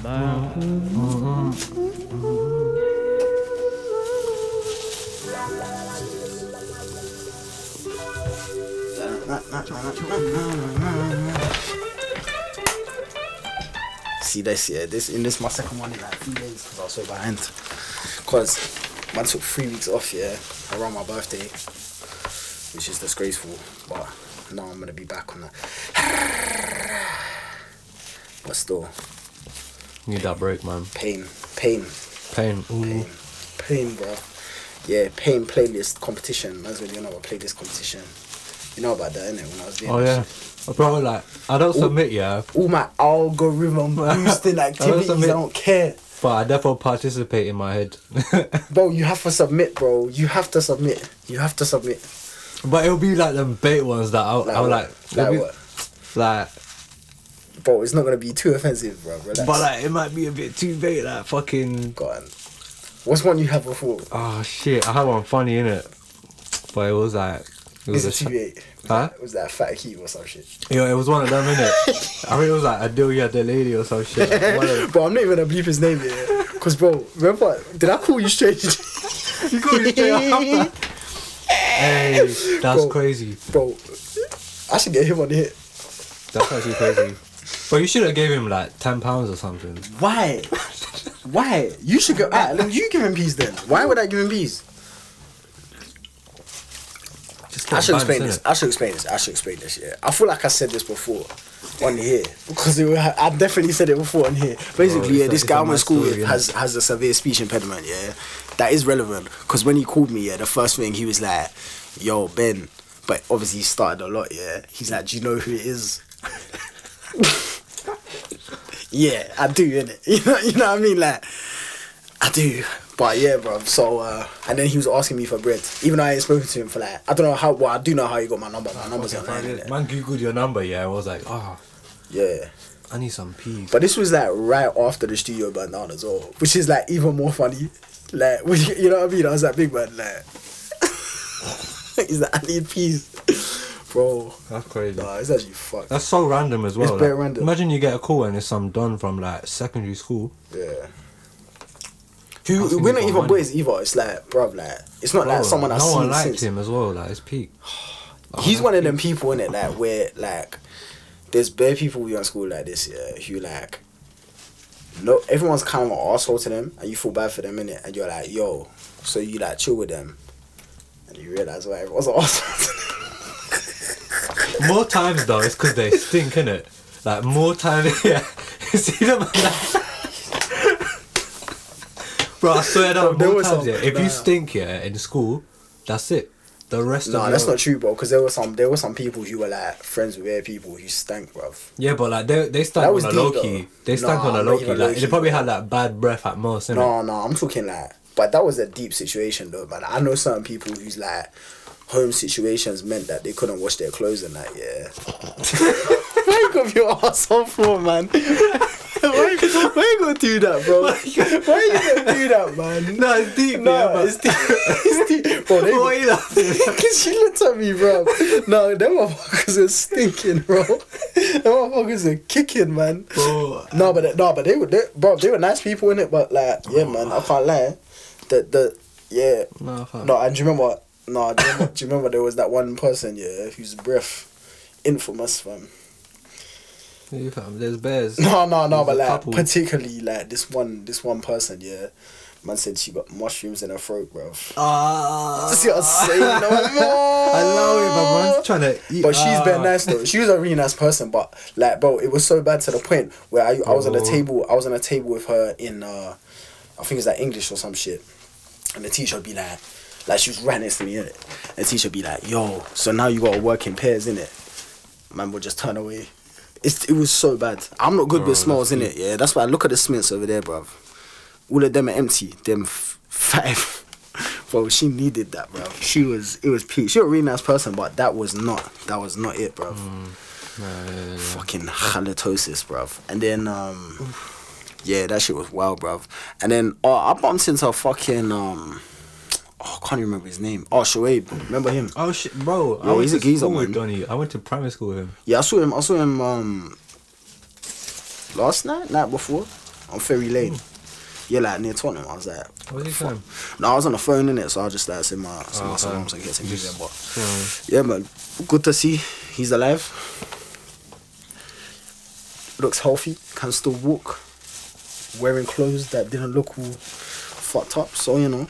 See this, yeah. This in this my second one in like three days because I was so behind. Cause man took three weeks off, yeah, around my birthday, which is disgraceful. But now I'm gonna be back on that. But still, Need that break, man. pain, pain, Pain. Ooh. pain, pain, bro. Yeah, pain playlist competition. Man's really you know about playlist competition. You know about that, innit? When I was doing Oh yeah. Bro, like, I don't submit, yeah, all my algorithm boosting activities. I admit- don't care. but I definitely participate in my head. Bro, you have to submit, bro. You have to submit. You have to submit. but it'll be like them bait ones that I'll, Like I'll like, Like what? like, Bro, it's not gonna be too offensive, bro. Relax. but like, it might be a bit too bait, like, fucking. Go on. What's one you have before? Oh shit, I had one funny in it, but it was like, it was Is a it sh- too late? Was, Huh? that, was that fat key or some shit? Yo, it was one of them, innit? I mean, it was like a deal you had the lady or some shit. Like, one bro, I'm not even gonna bleep his name here. Cause bro, remember did I call you straight? You called me straight after. Hey, that's Bro. crazy. bro, I should get him on the hit. That's actually crazy. But you should have gave him like ten pounds or something. Why? Why? You should go. Ah, you give him peas then. Why would I give him peas? I should explain this. innit? I should explain this. I should explain this. Yeah, I feel like I said this before on here because it, I definitely said it before on here. Basically, it's yeah, this guy a I went to school story, with innit? has has a severe speech impediment. Yeah, that is relevant because when he called me, yeah, the first thing he was like, "Yo, Ben," but obviously he started a lot. Yeah, he's like, "Do you know who it is?" yeah, I do, innit? You know, you know what I mean? Like, I do. But yeah, bro. So uh, and then he was asking me for bread, even though I ain't spoken to him for like I don't know how. Well, I do know how he got my number. My number's Okay, online. fine. Man googled your number, yeah. I was like, oh, Yeah. I need some peas. But this was like right after the studio burned down as well, which is like even more funny. Like, you know what I mean? I was like, big man, like, he's like, I need peas, bro. That's crazy. Nah, it's actually fucked. That's so random as well. It's like, random. Imagine you get a call and it's some don from like secondary school. Yeah. Who we're not even money. boys either. It's like, bro, like it's not like Bro, someone I've no seen one liked since. him as well. Like it's peak. He's one of them people in it, like where like there's bare people we on school like this, yeah, who like no everyone's kind of an asshole to them and you feel bad for them in it and you're like, yo, so you like chill with them and you realise why everyone's an asshole to them. More times though, it's because they stink, innit? Like more times, yeah. See them like. Bro, I swear that more times, yeah. If nah. you stink, yeah, in school, that's it. The rest of Nah, your- that's not true, bro. Because there were some there were some people who were like friends with their people who stank, bro. Yeah, but like they they stank on a low key. They stank Nah, on a low key. Like low-key, they probably bro. had like bad breath at most? No, no, I'm talking like, but that was a deep situation though, man. I know certain people who's like home situations meant that they couldn't wash their clothes and that. Yeah. why you gonna be an asshole for, man? why, you- why you gonna do that, bro? Why you gonna do that, man? No, it's deep, No, yeah, it's deep. it's deep. Bro, they, Why you laughing? Cause she looked at me, bro. No, them motherfuckers are stinking, bro. Them motherfuckers are kicking, man. Bro. No, but no, but they were, they, bro. They were nice people in it, but like, yeah, man, I can't lie. The the yeah. No, fam. No, and do you remember? No, do you remember, do you remember there was that one person, yeah, whose breath infamous, fam. Yeah, fam, There's bears. No, no, no, There's but like couple. particularly like this one, this one person, yeah. Man said she got mushrooms in her throat, bro. Ah. See what I'm saying? No more. I love it, but man's trying to eat. But she's ah. very nice though. She was a really nice person, but like, bro, it was so bad to the point where I, I was on a table. I was on a table with her in, uh, I think it's like English or some shit, and the teacher would be like, like she was right next to me in it. And teacher be like, "Yo, so now you got to work in pairs in it." Man would just turn away. It's, it was so bad. I'm not good Bro, with smells in it. Yeah, that's why I look at the Smiths over there, bruv. All of them are empty. Them f- five. Bro, she needed that, bro. She was, it was peak. She was a really nice person, but that was not, that was not it, bro. Fucking halitosis, bruv. And then, um, yeah, that shit was wild, bruv. And then, oh, I bumped into a fucking, um, can't remember his name. Oh, Shoaib. Remember him? Oh shit, bro! Yeah, I he's a geezer, man. Donny. I went to primary school with him. Yeah, I saw him. I saw him um last night, night before. on Ferry Lane. Yeah, like near Tottenham. I was like, What was he saying? no, I was on the phone in it, so I just like said my my Oh, salams okay. and get Just- music. But Yeah. yeah, man, good to see he's alive. Looks healthy, can still walk. Wearing clothes that didn't look all fucked up, so you know.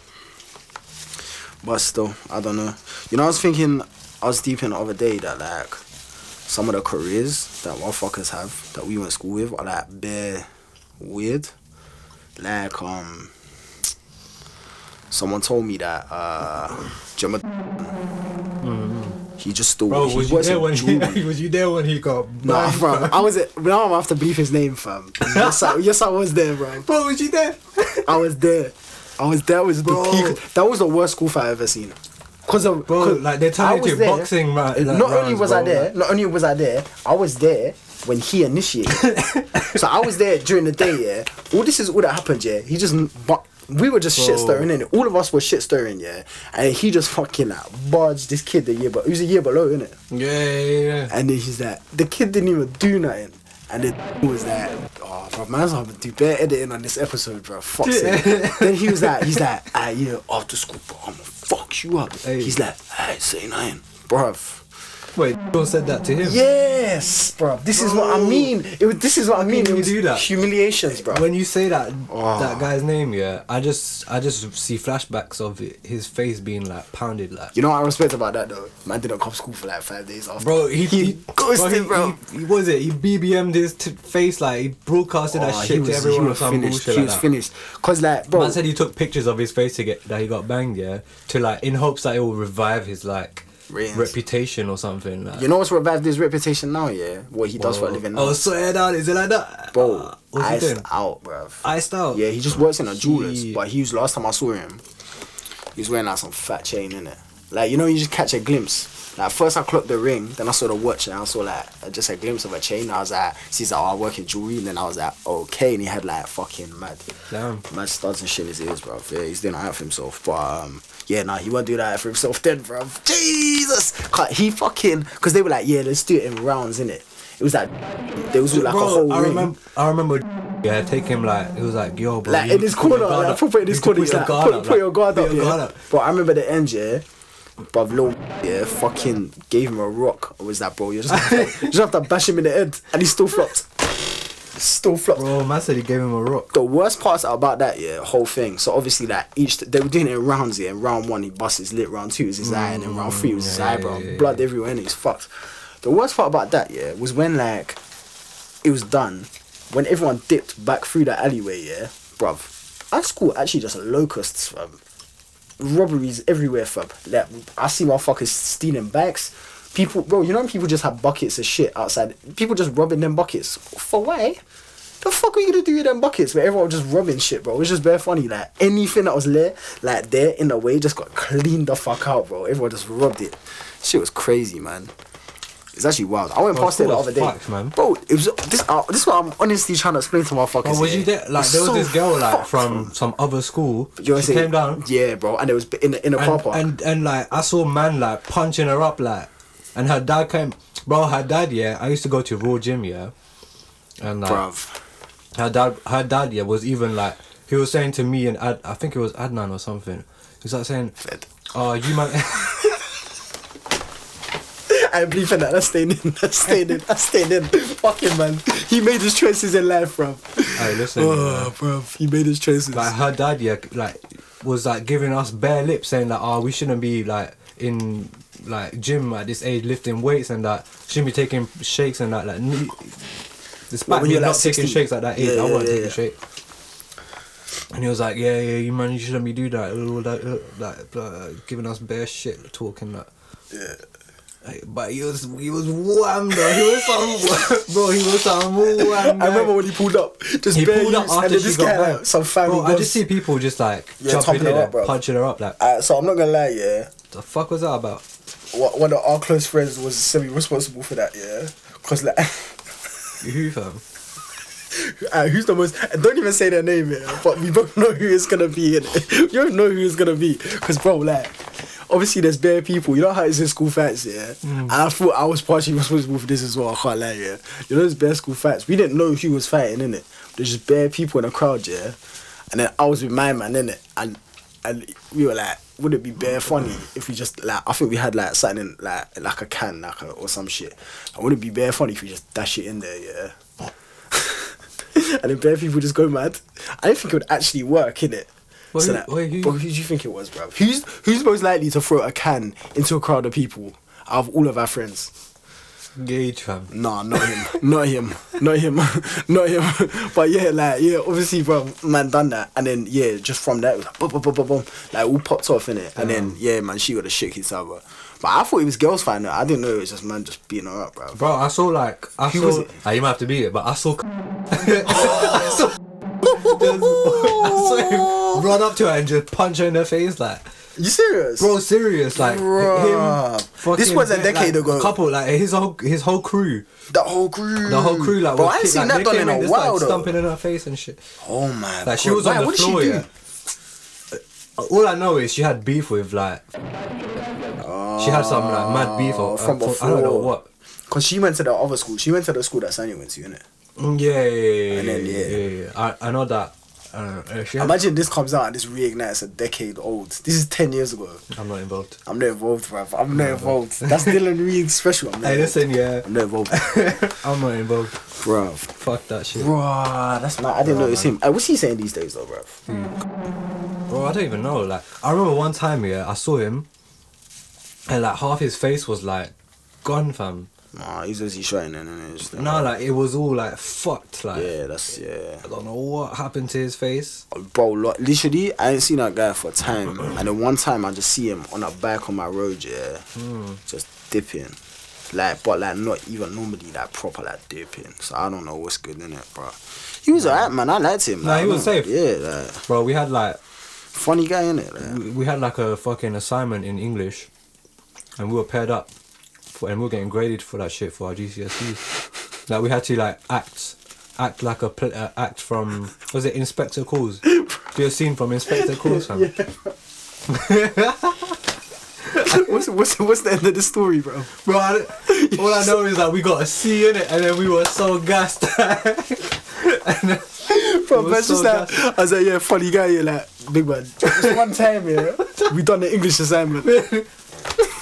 But still, I don't know. You know, I was thinking, I was deep in the other day that like some of the careers that motherfuckers have that we went to school with are like bare weird. Like um, someone told me that uh, Gemma, he just stole. Bro, he was you works there when he, was you there when he got Nah, bro, I was it. now I'm gonna have to beef his name, fam. Yes, I, yes, I was there, bro. Bro, was you there? I was there. I was there. Was Bro. the peak. That was the worst school fight I ever seen. Cause of Bro, 'cause like, they turned I it into boxing ra- like, Not only rounds, was I there, like- not only was I there, I was there when he initiated. so I was there during the day. Yeah, all this is all that happened. Yeah, he just but we were just shit stirring in it. All of us were shit stirring. Yeah, and he just fucking like barged this kid the year, but he was a year below, innit? Yeah, yeah, yeah. And then he's like, the kid didn't even do nothing. And then he was that, oh, bro, man's having to do better editing on this episode, bro. Fuck it. then he was like, he's like, ah, yeah, after school, bro, I'm gonna fuck you up. Hey. He's like, hey, say nothing, bruv. Wait, John said that to him. Yes, bro. This is what I mean. It this is what I mean. can It you was do that? humiliations, bro. When you say that Oh. that guy's name, yeah, I just I just see flashbacks of it, his face being like pounded, like. you know what I respect about that though? Man didn't come to school for like five days after. Bro, he, he, ghosted, he, bro. He, he was it. He BBM'd his t- face like he broadcasted that Oh, shit to everyone or some finished. bullshit He like was that. finished. Cause like, bro, Man said he took pictures of his face to get that he got banged, yeah, to like in hopes that it will revive his like Ratings. reputation or something. Like, you know what's revived his reputation now? Yeah, what he does for a Whoa. living now. Oh, swear down, is it like that, Bro, Uh, iced doing? out, bruv. Iced out. Yeah, he just works in a jeweler's. But he was last time I saw him, he was wearing like some fat chain in it. Like you know, you just catch a glimpse. Like first I clocked the ring, then I saw the watch, and I saw like just a glimpse of a chain. I was like, he's like, oh, I work in jewelry, and then I was like, okay, and he had like fucking mad, Damn. mad studs and shit in his ears, bro. Yeah, he's doing alright for himself, but um. Yeah, nah, he won't do that for himself then, bro. Jesus! He fucking... Because they were like, yeah, let's do it in rounds, innit? It was like... There was like a whole I ring. remember. I remember. Yeah, take him like it was like yo, bro. like you in his to put your corner, like proper in his corner. He's like, guard put, up, put like, your guard up, your yeah. guard up. Bro, I remember the end, yeah. But Lil, yeah, fucking gave him a rock. Or was that, bro? You just have to, you just have to bash him in the head, and he still flopped. Still flopped. Bro, man said he gave him a rock. The worst parts about that, yeah, whole thing. So obviously, like each they were doing it in rounds. Yeah, in round one he busts his lip. Round two is his eye, and then round three was mm, his yeah, eyebrow. yeah, yeah, Blood everywhere, and he's fucked. The worst part about that, yeah, was when like it was done, when everyone dipped back through that alleyway, yeah, bruv. Our school actually just locusts, fam. Robberies everywhere, fam. Like I see motherfuckers stealing bags. People, bro, you know when people just have buckets of shit outside. People just rubbing them buckets for why? The fuck are you gonna do with them buckets where everyone was just rubbing shit, bro? It was just very funny. Like anything that was there, like there in the way, just got cleaned the fuck out, bro. Everyone just rubbed it. Shit was crazy, man. It's actually wild. I went past it the other day, man. bro. It was this. Uh, this is what I'm honestly trying to explain to motherfuckers. Oh, was you there? Like there was so this girl like fucked, from some other school. You know she what I'm came down. Yeah, bro. And it was in the in a car and, park. and and like I saw man like punching her up like, and her dad came, bro. Her dad, yeah. I used to go to Raw Gym, yeah, and like Bruv. her dad, her dad, yeah, was even like he was saying to me and Ad, I think it was Adnan or something. He was like saying, Fed. "Oh, you man." I ain't believing that. That's staying in. That's staying in. That's staying in. Fucking man. He made his choices in life, bro. Hey, listen. Oh, bro. He made his choices. like her dad yeah like was like giving us bare lips saying that oh we shouldn't be like in like gym at this age lifting weights and that shouldn't be taking shakes and that like despite when me you're, not like, taking 16? shakes at that age Yeah, I yeah, wasn't yeah, taking yeah. shake and he was like yeah yeah you man you shouldn't be doing that all that like uh, giving us bare shit talking that yeah. Like, but he was he was wham though he was some bro he was some wham I remember when he pulled up. Just he pulled up after she this got guy, like, some family. Bro, I just see people just like Yeah, jumping in her up, punching her up. Like, Uh, so I'm not gonna lie, yeah. the fuck was that about? One one of our close friends was semi-responsible for that, yeah. Cause like, Who fam? uh, who's the most? Don't even say their name, yeah. But we both know who it's gonna be. innit? You don't know who it's gonna be, cause bro, like, obviously there's bare people. You know how it's in school fights, yeah. Mm. And I thought I was partially responsible for this as well. I can't lie, yeah. You know, there's bare school fights. We didn't know who was fighting in it. There's just bare people in the crowd, yeah. And then I was with my man in it, and and we were like, would it be bare funny if we just like? I think we had like something in, like like a can, like a, or some shit. And would it be bare funny if we just dash it in there, yeah? and then bare people just go mad. I didn't think it would actually work, innit? Wait, so who- like, wait, who- bro, who do you think it was, bro? Who's who's most likely to throw a can into a crowd of people out of all of our friends? Gage fam. Nah, not him, not him, not him, not him. But yeah, like yeah, obviously, bro, man done that, and then yeah, just from that, like, boom, boom, boom, boom, boom, like all popped off in it, and then yeah, man, she would have shook his bro. But I thought it was girls fighting her. I didn't know it was just man just beating her up, bro. Bro, I saw like I Who saw. it? Ah, you might have to beat it, but I saw. I saw. I saw him run up to her and just punch her in the face, like, You serious, bro, serious, like Bruh. him. This was a like, decade ago. Couple, like his whole his whole crew, The whole crew, the whole crew, like, bro, was I ain't kick- seen like, that they done came in a just, while like, though. Stomping in her face and shit. Oh my Like she God. was Why, on the what did she floor, do? yeah. All I know is she had beef with like. she had some like mad beef or, Oh, from uh, for- I don't know before. what. Cause she went to the other school. She went to the school that Sanya went to, innit? Mm, Yeah, yeah, yeah, And then, yeah, yeah. yeah, yeah. I, I know that. Uh, uh, she Imagine this comes out and this reignites a decade old. This is ten years ago. I'm not involved. I'm not involved, bruv. I'm not involved. That's Dylan Reed special. I'm not Hey, involved. listen, yeah, I'm not involved, I'm not involved. bruv. Fuck that shit, Bruh, that's not. I didn't notice him. Hey, what's he saying these days, though, bruv? bro. I don't even know. Like, I remember one time, yeah, I saw him, and like half his face was like gone, fam. Nah, he's just it, and it's just No, like it was all like fucked. Like, yeah, that's yeah. I don't know what happened to his face. Bro, lo- literally, I ain't seen that guy for a time. And then one time I just see him on a bike on my road, yeah, Hmm. just dipping. Like, but like not even normally like proper like dipping. So I don't know what's good in it, bro. He was alright, man. I liked him. Nah, like, he was don't- safe. Yeah, like Bro, we had like funny guy in it. Like. we we had like a fucking assignment in English, and we were paired up, for, and we're getting graded for that shit for our GCSEs. like we had to like act, act like a pl- uh, act from was it Inspector Calls? Do a scene from Inspector Calls, fam? what's what's what's the end of the story, bro? Bro, I, all I know is that we got a C in it, and then we were so gassed. and then, Bro, It was man's just so like, gassy. I was like, yeah, funny guy, yeah, like, big man. Just one time, yeah, we done the English assignment.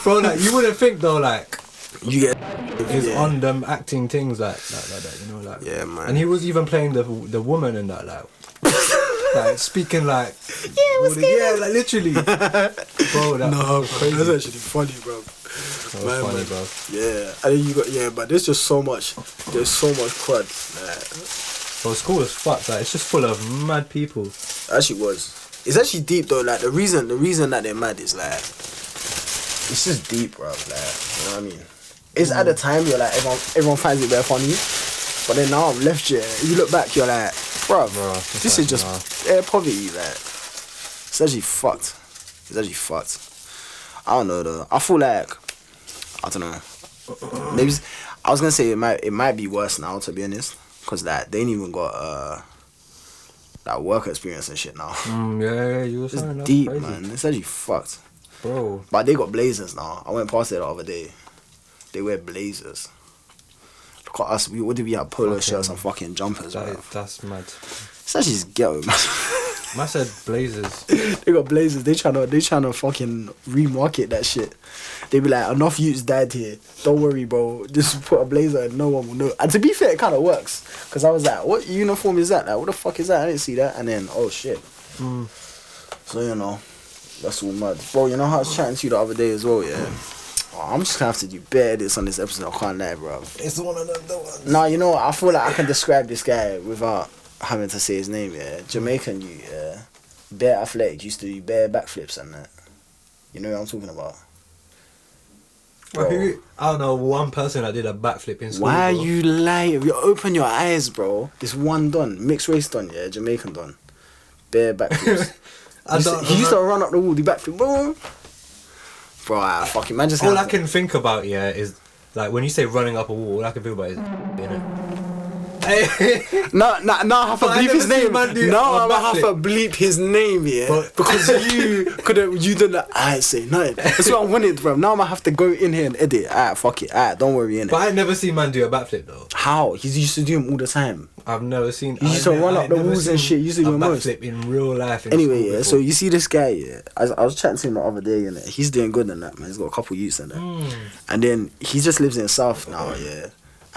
bro, like you wouldn't think though, like You get, he's yeah. on them acting things like like, like that, you know, like Yeah, man. And he was even playing the the woman in that, like, like speaking like Yeah, what's the- yeah, like literally, bro. That No, was crazy. that's actually funny, bro. That was Man, funny, man. bro. Yeah, and then you got yeah, but there's just so much. There's so much crud. Like, Bro, school is fucked. Like, it's just full of mad people. actually was. It's actually deep though. Like the reason, the reason that they're mad is like, it's just deep, bro. Like, you know what I mean? It's at the time you're like everyone, everyone finds it very funny, but then now I'm left here. You look back, you're like, bro, Bro, it's this is just air poverty. Like, it's actually fucked. It's actually fucked. I don't know though. I feel like I don't know. Maybe I was gonna say it might it might be worse now to be honest, cause that they ain't even got uh that work experience and shit now. Mm, yeah, yeah, you were It's deep, crazy. man. It's actually fucked. bro. But they got blazers now. I went past it the other day. They wear blazers. Look at us. We what do we have? Polo Fucking- shirts and fucking jumpers, That is, that's mad. It's actually just ghetto, man. Man said blazers. they got blazers. They trying to they trying to fucking remarket that shit. They be like, enough youths died here. Don't worry, bro. Just put a blazer and no one will know. And to be fair, it kind of works. Cause I was like, what uniform is that? Like, what the fuck is that? I didn't see that. And then, oh shit. Mm. So you know, that's all mad, bro. You know how I was chatting to you the other day as well, yeah. Oh, I'm just gonna have to do better this on this episode. I can't lie, bro. It's the one of them. The ones. Nah, you know what? I feel like I can describe this guy without having to say his name. Yeah, Jamaican, you yeah, bare athletic, used to do bare backflips and that. You know what I'm talking about? Bro, who- I don't know one person that did a backflip in school. Why are bro. you lying? You open your eyes, bro. This one done, mixed race done, yeah, Jamaican done, bare backflips. I Used to- he used to run up the wall, do backflip, bro. Bro, ah, fucking man, just All I can think about, yeah, is like when you say running up a wall. All I can think about is, you know. No, no, no, I have to But I bleep his name. No, a I have to bleep his name, yeah. But- because you could have, you didn't. I say nothing. That's what I wanted, bro. Now I'm gonna have to go in here and edit. Alright, fuck it. Alright, don't worry, innit. But I never seen man do a backflip though. How? He's used to do them all the time. I've never seen. He used to run up the walls and shit, used to a do most. backflip in real life. In Anyway, yeah. So you see this guy, yeah. I, I was chatting to him the other day, and he's doing good in that man. He's got a couple youths in that, Hmm. and then he just lives in South now, yeah.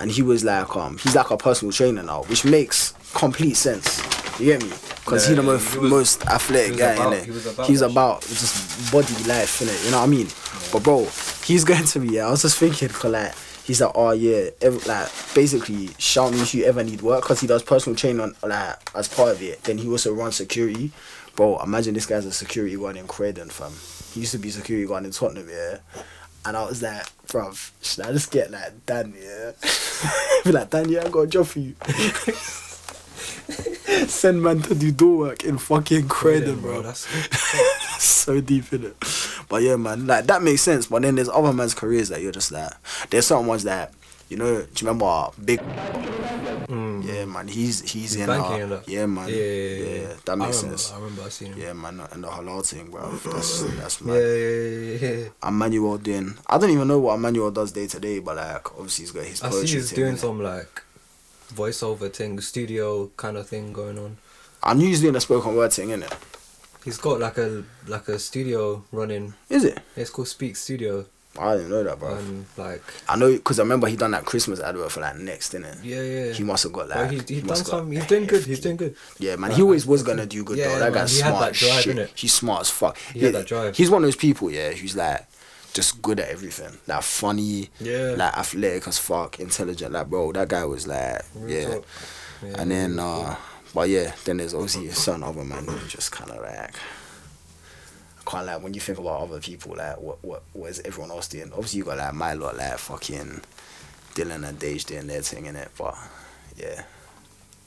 And he was like, um, he's like a personal trainer now, which makes complete sense. You get me? Because Yeah, he's the most he was- most athletic guy about- in he was it. about He's about just body life in it. You know what I mean? But bro, he's going to be. Yeah, I was just thinking, cause like. He's like, oh yeah, like basically, shout me if you ever need work, cause he does personal training on, like as part of it. Then he also runs security, bro. Imagine this guy's a security guard in Croydon, fam. He used to be security guard in Tottenham, yeah. And I was like, bruv, should I just get like Dan, yeah? be like, Dan, yeah, I got a job for you. Send man to do door work in fucking Croydon, bro. That's so deep in it. But yeah, man, like that makes sense. But then there's other man's careers that you're just like, there's certain ones that, you know, do you remember Big? Yeah, man, he's he's, in. banking Uh, and that. yeah, man. Yeah, yeah, yeah, yeah. that I makes remember, sense. I remember I seen him. Yeah, man, and the halal thing, bro. That's that's Yeah, mad. yeah, yeah, yeah. Emmanuel doing. I don't even know what Emmanuel does day to day, but like obviously he's got his I see he's thing, doing some like voiceover thing, studio kind of thing going on. I knew he's doing a spoken word thing, innit? He's got like a like a studio running. Is it? It's called Speak Studio, I didn't know that, bro. like I know because I remember he done that Christmas advert for like Next, innit? yeah, yeah. He must have got like. he's, he he's done some. He's doing good. He's doing good. Yeah, man, Like, he always was gonna do good Yeah, though. That man, guy's smart that drive, shit. He's smart as fuck. He had that drive. He's one of those people, yeah, who's like just good at everything. Like funny, Yeah. like athletic as fuck, intelligent. Like bro, that guy was like, yeah. Yeah, And then, uh, but yeah, then there's obviously a certain other man who just kind of like. Quite like when you think about other people, like what what what is everyone else doing? Obviously, you got like my lot, like fucking Dylan and Dage doing their thing in it, but yeah,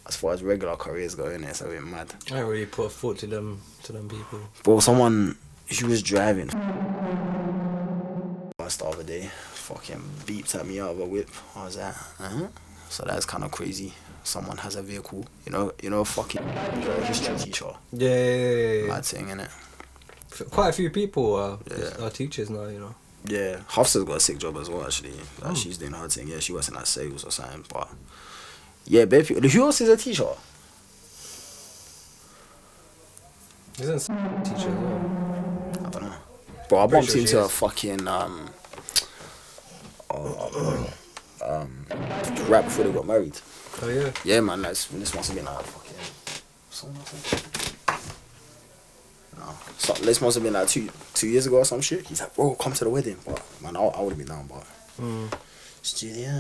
as far as regular careers go, in it's a bit mad. I don't really put a foot to them to them people. Bro, someone she was driving Last the other day, fucking beeped at me out of a whip. I was like, uh-huh. So that's kind of crazy. Someone has a vehicle, you know, you know, fucking history teacher. Yeah, yeah, yeah, yeah. Mad thing, innit? Quite a few people are, Yeah. are teachers now. You know. Yeah, Hafsa's got a sick job as well. Actually, like, Oh. she's doing her thing. Yeah, she works in like sales or something. But yeah, people. Who else is a teacher? Isn't s- teacher as well? I don't know. Bro, I bumped sure into a fucking um, uh, um, right before they got married. Oh yeah. Yeah, man, that's this must have been like fucking. Someone else. So, this must have been like two two years ago or some shit. He's like, bro, come to the wedding, but man, I, I would have been down, but. Mm. Studio,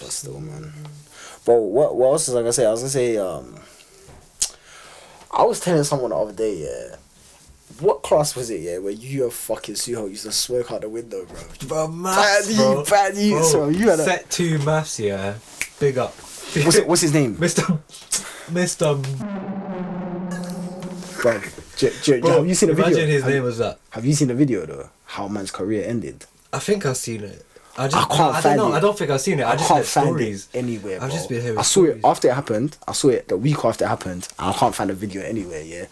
but still, man. Bro, what what else was I gonna say? I was gonna say, um, I was telling someone the other day, yeah. What class was it, yeah, where you and fucking Suho used to smoke out the window, bro? Bro, Bad maths, you, bro. bad you, Bro, so you had a. set two maths, yeah. Big up. What's, it, what's his name? Mr. Mr. Bro, Bro, have you seen the imagine video? his have, name was that. have you seen the video though? How man's career ended. I think I've seen it. I just I can't I find don't know. it. I don't think I've seen it. I, I just can't find stories. it anywhere. I've just been hearing I saw stories. it after it happened. I saw it the week after it happened. And I can't find the video anywhere. Yeah,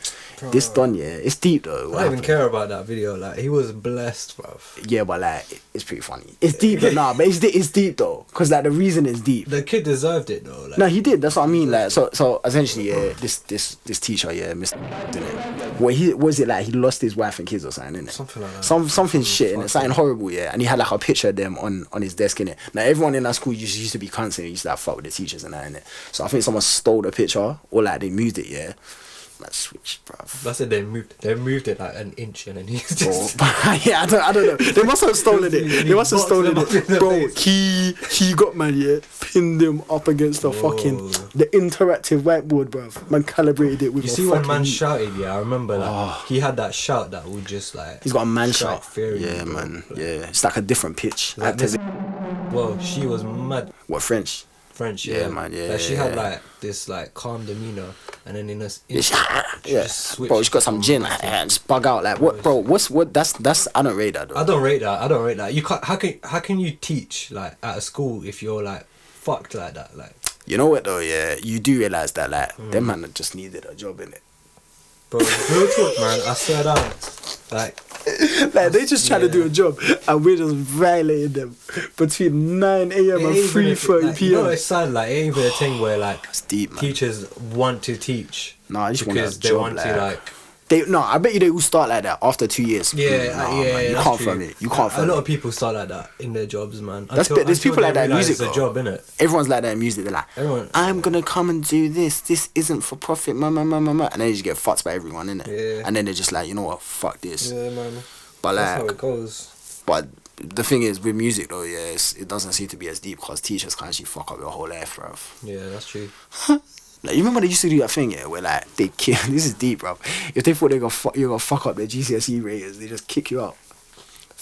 this done. Yeah, it's deep though. I don't even care about that video. Like he was blessed, bro. Yeah, but like it's pretty funny. It's deep, but nah, but it's it's deep though, cause like the reason is deep. The kid deserved it though. Like, No, he did. That's what I mean. Like, so, so essentially, yeah, this, this, this teacher, yeah, Mr. Didn't it? Well, he was it like he lost his wife and kids or something, innit? Something like that. Some something shit, and something horrible, yeah. And he had like a picture of them on on his desk, innit? Now everyone in that school used, used to be cunts and used to like fuck with the teachers and that, innit? So I think someone stole the picture or like they moved it, yeah. Like switch, bruv. That's it. They moved. They moved it like an inch, and then he just. yeah, I don't, I don't know. They must have stolen it. They must have stolen them up in it, bro. He he got man, yeah, pinned them up against the Whoa. fucking the interactive whiteboard, bruv. Man calibrated it with. You see when man heat. shouted, yeah, I remember like Oh. he had that shout that would just like. He's got a man strike shot. Yeah, man. Yeah, it's like a different pitch. Like Well, she was mad what French? French, Yeah, yeah, man, yeah, Like she had like this like calm demeanor, and then in a s- Yeah, she- she yeah. just bro, she got some gin and just bug out. Like what, bro? What's what? That's that's. I don't rate that though. I don't rate that. I don't rate that. You can't. How can how can you teach like at a school if you're like fucked like that? Like You know what though? Yeah, you do realize that like Mm. them man just needed a job in it. Bro, real talk, man. I swear down. Like, like they just trying to do a job and we're just violating them between 9 a.m. and it ain't even 3 30 like, You know, p.m. it's sad. Like, it ain't even a thing where like deep, teachers want to teach. Nah, I just want because a they job, want like- to like. They no, I bet you they will start like that after two years. Yeah, uh, nah, yeah, man, you that's can't true. firm it. You can't from it. A lot of people start like that in their jobs, man. That's Until- bit- there's people like that in music, It's a job, innit? Everyone's like that in music. They're like, Everyone- I'm gonna come and do this. This isn't for profit, ma ma ma ma ma. And then you just get fucked by everyone, innit? Yeah. And then they're just like, you know what? Fuck this. Yeah, man. But like, That's how it goes. but the thing is with music though, yeah, it's, it doesn't seem to be as deep because teachers can actually fuck up your whole life, bruv. Yeah, that's true. Like you remember they used to do that thing, yeah, where like they kick. This is deep, bro. If they thought they are gonna fuck, you're gonna fuck up their GCSE ratings, they just kick you out.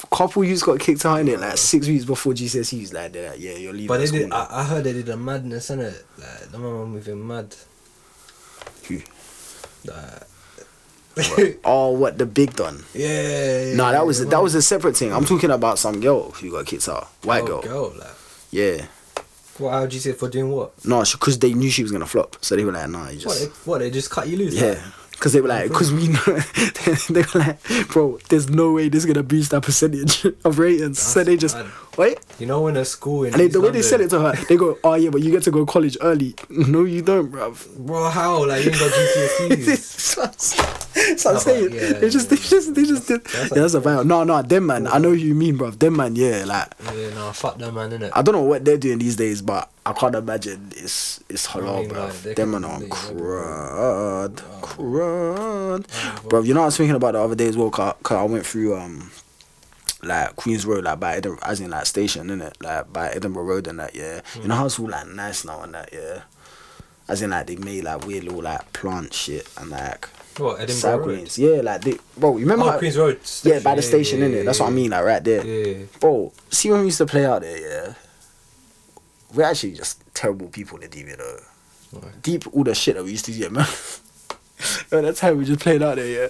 A couple youths got kicked out in it like six weeks before GCSEs. Like they're like, yeah, you're leaving. But they did. I, I heard they did a madness, innit? Like, the were moving mad. Who? Like, oh, what the big done? yeah. Nah, that was yeah, that was a separate thing. I'm talking about some girl who got kicked out. White oh, girl. girl. Like, Yeah. What? How would you say for doing what? No, because they knew she was gonna flop, so they were like, nah, you What? just They, what? They just cut you loose? yeah. like? Because they were like, because we know, they were like, bro, there's no way this is gonna boost that percentage of ratings. so they just, mad. Wait. You know when a school in And they, the way they said it to her, they go, oh yeah, but you get to go college early. No, you don't, bruv. Bro, how? Like you ain't got GCSEs. so I'm saying, yeah, they just, they just, they just did. That's yeah, that's a vibe. No, no, them man, I know who you mean, bruv. Them man, yeah, like, yeah, no, fuck that man, innit? I don't know what they're doing these days, but I can't imagine it's it's halal, mean, bro. like, Them man on crud, crud, bro. You know what I was thinking about the other day as well, cause I went through um like Queens Road, like by Edinburgh, as in like station, in it, Like by Edinburgh Road and that, yeah. You know how it's all like nice now and that, yeah. As in like they made like weird little like plant shit and like What Edinburgh Road? cyclings, yeah. Like they, bro, you remember? Oh, Queens Road. yeah, by the station, station, yeah, innit? yeah, That's what I mean, like right there. Yeah. Bro, see when we used to play out there, yeah. We're actually just terrible people in the deep, you know. Deep all the shit that we used to do, man. At that time we just played out there, yeah.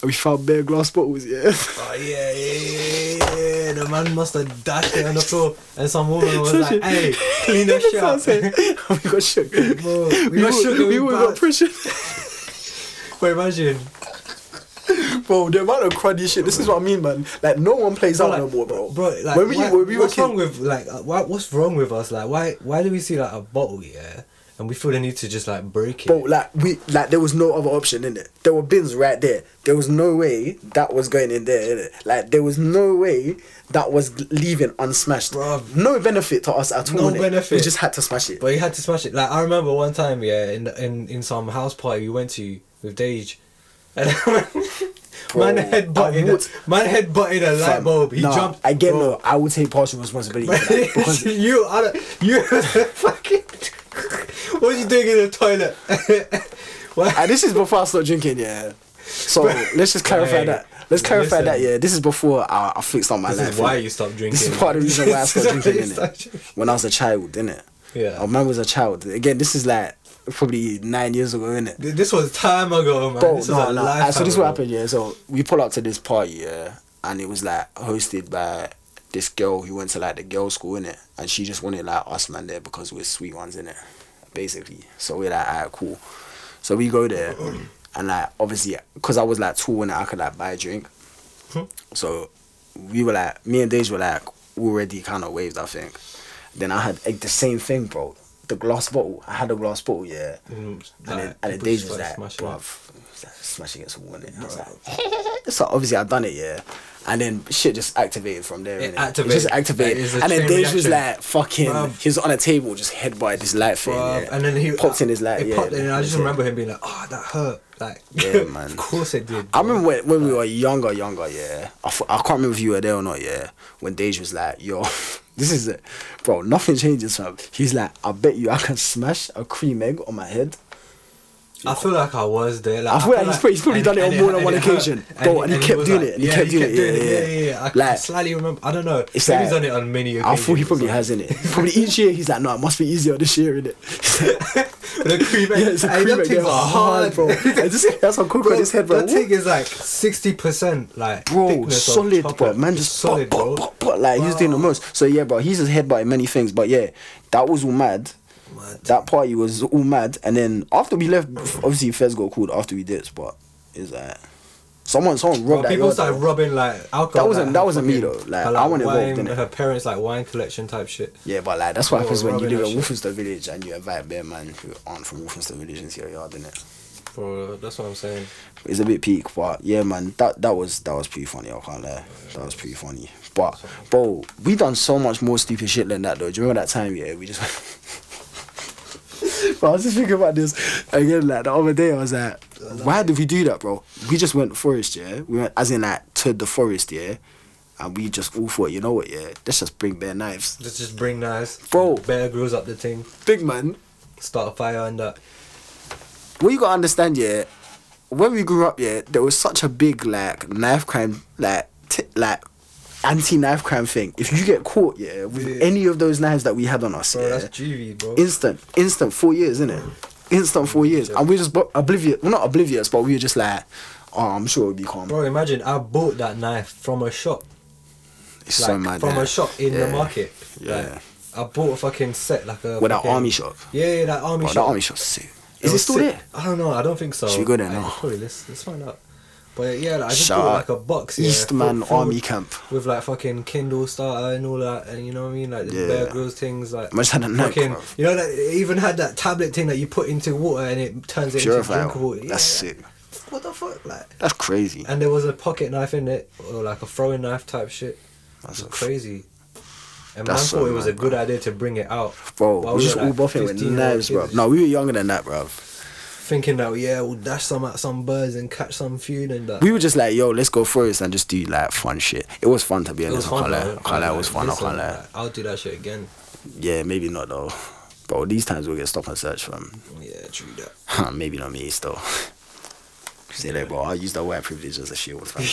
And we found bare glass bottles, yeah. Oh yeah, yeah, yeah, yeah. The man must have dashed it on the floor, and some woman was like, "Hey, clean that shit up." we got shook. Bro, we got all- shook We we got pressure. But imagine, Bro, the amount of cruddy shit. This is what I mean, man. Like, no one plays out like, no more, bro. bro, like, when we, why- when we were what's wrong with like, uh, why, what's wrong with us? Like, why, why do we see like a bottle, yeah, and we feel the need to just like break it? But like we like there was no other option in it. There were bins right there. There was no way that was going in there. Innit? Like there was no way that was leaving unsmashed. Bruv. No benefit to us at all. No benefit. We just had to smash it. But you had to smash it. Like I remember one time, yeah, in the, in in some house party we went to with Dage, and Bro, man head butted would- man head butted a light bulb. He nah, jumped. I get bro. no. I would take partial responsibility because you, I don't, you, fucking. What are you doing in the toilet? And uh, this is before I started drinking. Yeah. So let's just clarify Hey, that. Let's clarify listen. that. Yeah. This is before I, I fixed on my This life. is why innit? you stopped drinking. This is part of the reason why I This started is why drinking. innit? stopped drinking. When I was a child, innit? Yeah. Oh, man was a child. Again, this is like probably nine years ago, innit? This was time ago, man. Bro, this no, was a no. lifetime So this is what happened, yeah. So we pull up to this party, yeah, and it was like hosted by this girl who went to like the girls' school, in it, And she just wanted like us man there because we're sweet ones, in it, Basically. So we're like, alright, cool. So we go there, and like obviously, cause I was like tall and I could like buy a drink. Hmm? So we were like, me and Dej were like already kind of waved, I think. Then I had like, the same thing, bro. The glass bottle. I had a glass bottle, yeah. Mm, And then, and Dej was like, smashing it. bruv, smash against the wall, innit? I was like, so obviously I've done it, yeah. And then shit just activated from there, It activated. just activated. And then Dej was like, fucking, Bruv. he was on a table, just head by this light thing, yeah. and then he popped in his light, it yeah. in, and I just remember him being like, "Oh, that hurt." Like, Yeah, man. of course it did. I remember when, when we were younger, younger, yeah. I, f- I can't remember if you were there or not, yeah. When Dej was like, yo, this is it. Bro, nothing changes, fam. He's like, I bet you I can smash a cream egg on my head. I feel like I was there. Like, I feel like he's probably- he's probably done it on more than one and occasion. Bro, and he kept doing it, and he kept doing it, yeah, yeah, yeah. I Like- like, slightly remember. I don't know. It's like- he's done it on many I thought he probably has in it. Probably each year he's like, no, it must be easier this year, innit? the cream egg. yeah, it's cream egg. yeah, are hard, bro. Just, that's how cool on his head, bro. That thing is like sixty percent, like Bro, solid, bro. Man, just solid, bro. like he's doing the most. So yeah, bro, he's just headbutting many things. But yeah, that was all mad. Mad. That party was all mad, and then after we left, obviously Fez got called after we did, but it's like someone someone robbed Well, people yard, started though. rubbing like alcohol. That wasn't- like, that wasn't me, though. Like, her, I wasn't involved in it. Her parents like wine collection type shit. Yeah, but like that's what People happens when you live in that Village and you invite bare man who aren't from Walthamstow Village into your yard, innit? Bro, that's what I'm saying. It's a bit peak, but yeah, man, that that was that was pretty funny. I can't lie, that was pretty funny. But bro, we done so much more stupid shit than that though. Do you remember that time? Yeah, we just. but I was just thinking about this again. Like the other day, I was like, why did we do that, bro? We just went forest, yeah. We went as in like to the forest, yeah. And we just all thought, you know what, yeah, let's just bring bare knives. Let's just bring knives. Bro. Bear Grylls up the thing. Big man, Start a fire and that. what you gotta understand, yeah, when we grew up, yeah, there was such a big like knife crime, like t- like anti knife crime thing. If you get caught, yeah, with Yeah. any of those knives that we had on us, Bro, yeah, juvie, bro. instant, instant four years, isn't it? Instant four years, and we just oblivious. Well, not oblivious, but we were just like, oh, I'm sure it'll be calm. Bro, imagine I bought that knife from a shop. it's Like, so mad. from yeah. a shop in the market. Yeah. Like, I bought a fucking set like a. With that fucking- army shop. Yeah, yeah, that army Oh, shop. that army shop's sick. Is it was still sick. there? I don't know. I don't think so. Should we go there now? Probably. Let's let's find out. But yeah, like, I just bought like a box. Yeah, Eastman Army Camp. with like fucking Kindle starter and all that, and you know what I mean, like the Yeah. Bear Grylls things, like Must have had a fucking, bro. you know, that it even had that tablet thing that you put into water and it turns it into drinkable. That's Yeah. sick. What the fuck, like? That's crazy. And there was a pocket knife in it, or like a throwing knife type shit. That's crazy. And man That's so thought it was a good bro. idea to bring it out. Bro, we we just all like, buffing with 15-year-old knives, bro. No, we were younger than that, bro. Thinking that yeah, we'll dash some at some birds and catch some food and that. We were just like, yo, let's go first and just do like fun shit. It was fun to be honest. I can't lie. I can't lie. It was fun. I can't lie. I'll do that shit again. Yeah, maybe not though. Bro, these times we'll get stop and search from. Oh, yeah, true that. maybe not me still. Say that, bro. I'll use that white privilege as a shield, though,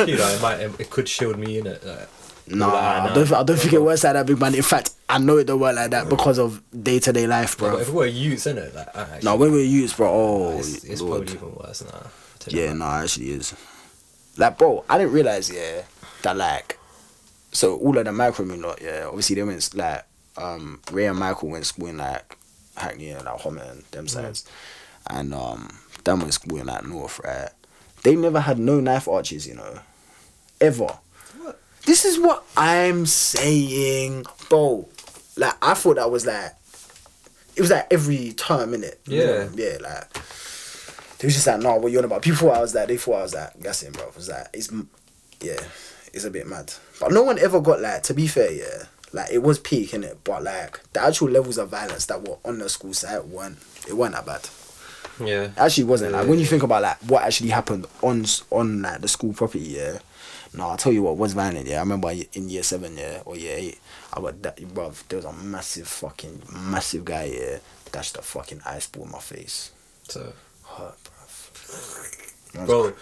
it might it could shield me in it. Like, Nah, Like, I don't, I don't think it works like that, big man. In fact, I know it don't work like that because of day to day life, bro. if we were youths in it, like actually, No, when we're used, bro, oh, it's, it's probably even worse now. Yeah, no, it actually is. Like, bro, I didn't realize, yeah, that like, so all of the micro lot, yeah, obviously they went like, um, Ray and Michael went school in like Hackney and like Homer and them sides, and um, them went school in like North, right? They never had no knife arches, you know, ever. What? This is what I'm saying, bro. Like, I thought that was like, it was like every term in it. Yeah. yeah, like. They was just like, no, what you on about? People thought I was like, they thought I was like, gassing, bro. It was like, it's, yeah, it's a bit mad. But no one ever got like, to be fair, yeah, like it was peak in it, but like the actual levels of violence that were on the school site weren't, it weren't that bad. Yeah. It actually wasn't. Like Yeah, when you yeah. think about like what actually happened on on like the school property, yeah. No, I'll tell you what was violent. Yeah, I remember in year seven, yeah, or year eight, I got that, bro. There was a massive fucking massive guy, yeah, dashed a fucking ice ball in my face. So, Hurt, bro. bro,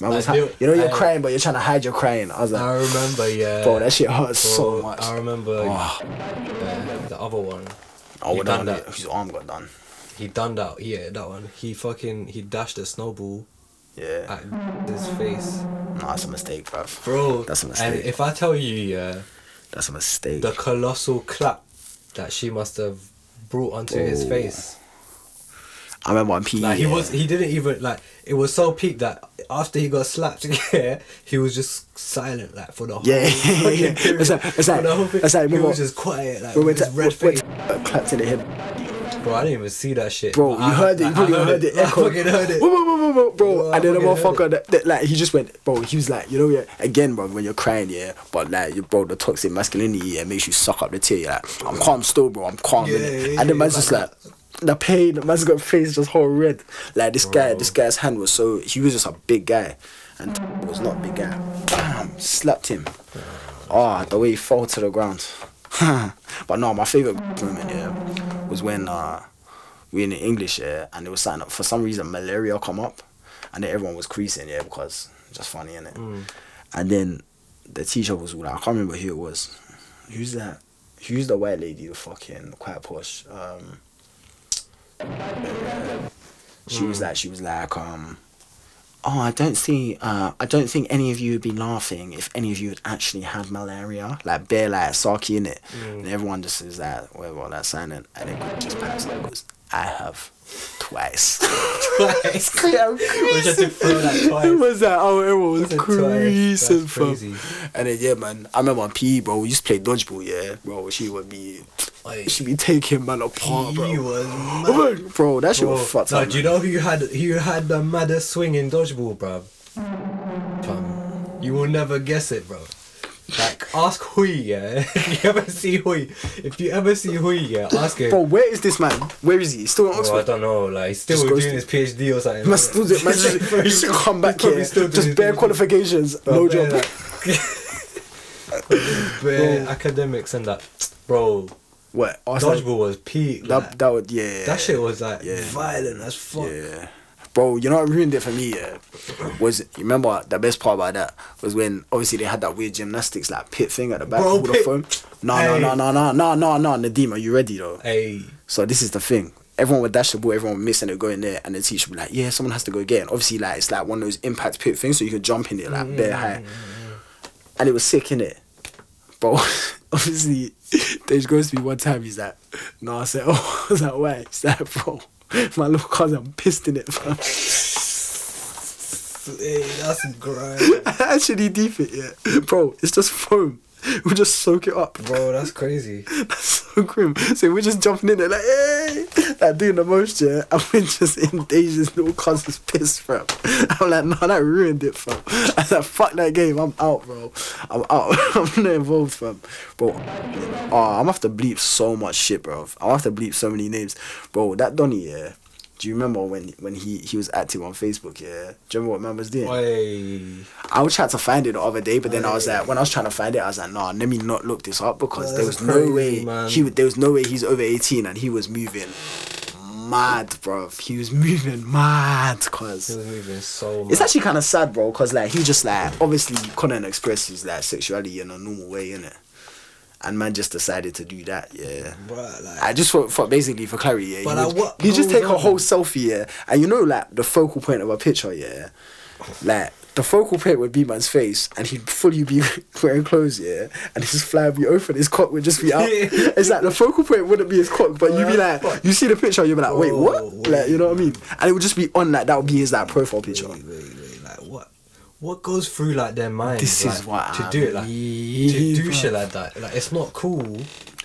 Man was I knew- you know you're I- crying, but you're trying to hide your crying. I was like, I remember, yeah. bro, that shit hurts so much. I remember Oh. uh, the other one. Oh, he done that. his arm got done. He done that. Yeah, that one. He fucking he dashed a snowball Yeah, his face, no, that's a mistake, bro. bro. That's a mistake. And if I tell you, yeah, That's a mistake. the colossal clap that she must have brought onto his Oh. face. I remember on PE. Like he yeah. was, he didn't even like. It was so peak that after he got slapped, yeah, he was just silent like for the whole. Yeah, yeah, yeah. It's like- it's like- the whole thing. it's like, he was just quiet, like We went his to, red went, face. uh, clapped to the head. Bro, I didn't even see that shit. Bro, But you I- heard it. You probably I heard it. I fucking heard it. Whoa, whoa, whoa, whoa, bro. Bro, and then the I motherfucker, that, that, like, he just went, bro. He was like, you know, yeah, again, bro, when you're crying, yeah, but like, you, bro, the toxic masculinity, yeah, makes you suck up the tear. You're like, I'm calm still, bro. I'm calm. Yeah, yeah, and the man's just like. The pain, the man's got face just whole red. Like this guy, this guy's hand was so he was just a big guy, and was not a big guy. Bam, slapped him. Oh, the way he fell to the ground. but no, my favorite moment yeah was when uh we in the English yeah, and they were signing up for some reason malaria come up, and then everyone was creasing yeah because just funny innit? Mm. And then the teacher was like I can't remember who it was. Who's that? Who's the white lady? The fucking quite posh. Um, she was like she was like um oh, I don't see, uh, I don't think any of you would be laughing if any of you had actually had malaria, like bare like Saki in it, Mm. and everyone just is that whatever that silent, and then Quick just packs it goes, I have twice. Twice. We just had to throw that It was that oh everyone was Was it creasing That's crazy. And then yeah man, I remember on PE bro, we used to play dodgeball, yeah. Bro, she would be Like, she be taking man apart, bro. was mad. bro, that shit Bro, was fucked no, up. do you know who had who had the maddest swing in dodgeball, bro? Fam, You will never guess it, bro. Like, ask Hui, yeah. if you ever see Hui, if you ever see Hui, yeah, ask him. Bro, where is this man? Where is he? He's still in Bro, I don't know, like he's still doing his PhD or something. Man, still, do- man, just, Bro, just come back here. still Just bare qualifications, Bro, no bare, job. like- bare academics and that, bro. What? Arsenal? Dodgeball was peak. like, That, that would yeah. that shit was like Yeah. violent as fuck. Yeah. Bro, you know what ruined it for me, yeah? Was you remember the best part about that was when obviously they had that weird gymnastics like pit thing at the back Bro, with the foam. No, Hey. no, no, no, no, no, no, no, Nadim, are you ready though? Hey, So this is the thing. Everyone would dash the ball, everyone would miss and they'd go in there and the teacher would be like, Yeah, someone has to go. And obviously like it's like one of those impact pit things so you could jump in it like bare mm-hmm. high. And it was sick in it. But obviously there goes to be one time he's like, No, I said, Oh, I was like, why? He's like, bro, my little cousin I'm pissed in it, fam. hey, that's grind. actually deep it, yeah. Bro, it's just foam. We'll just soak it up. Bro, that's crazy. That's so grim. So we're just jumping in there like, hey, like doing the most, yeah. And we're just in Deja's little cousin's piss, fam. I'm like, no, that ruined it, fam. I said, fuck that game. I'm out, bro. I'm out. I'm not involved, fam. Bro, oh, I'm gonna have to bleep so much shit, bro. I'm gonna have to bleep so many names. Bro, that Donny, yeah. Do you remember when when he, he was active on Facebook, yeah? Do you remember what man was doing? Hey, I was trying to find it the other day, but then I was like, when I was trying to find it, I was like, nah, let me not look this up because there was That's no way man. he. There was no way he's over eighteen and he was moving mad, bro. He was moving mad, cause he was moving so much. it's actually kind of sad, bro. Cause like he just like obviously couldn't express his like sexuality in a normal way, innit? And man just decided to do that, yeah. Bruh, like, I just for, for basically for clarity, yeah. But, he, like, would- what he just take a whole selfie, yeah, and you know like the focal point of a picture, yeah. Like the focal point would be man's face, and he'd fully be wearing clothes, yeah, and his fly would be open, his cock would just be out. It's like the focal point wouldn't be his cock, but you'd be like, you see the picture, you'd be like, wait, what? Like you know what I mean? And it would just be on like that would be his like profile picture. wait, wait, wait, what? Goes through like their mind? This like, is what to I do it like to do shit like that. Like it's not cool.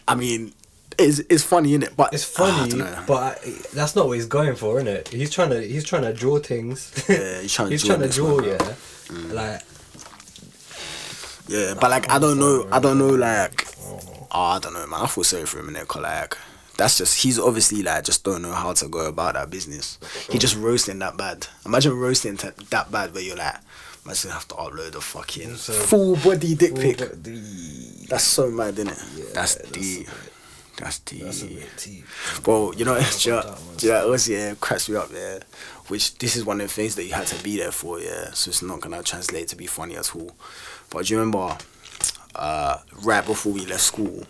I mean, it's it's funny, in it, But It's funny, don't but I, that's not what he's going for, innit? He's trying to he's trying to draw things. Yeah, he's trying to he's draw trying to draw, one, yeah. Mm. Like Yeah, but like I don't know, I don't know, like, oh, oh I don't know, man. I feel sorry for him in there, like that's just he's obviously like just don't know how to go about that business. He mm. just roasting that bad. Imagine roasting t- that bad where you're like, man, just have to upload a fucking So- full body dick full pic. body- That's so mad, isn't it? Yeah, that's that's deep. a That's deep. That's a bit deep. Bro, you know, do you know, that one, do you know what yeah, cracks me up, yeah. Which this is one of the things that you had to be there for, yeah. So it's not gonna translate to be funny at all. But do you remember, uh, right before we left school,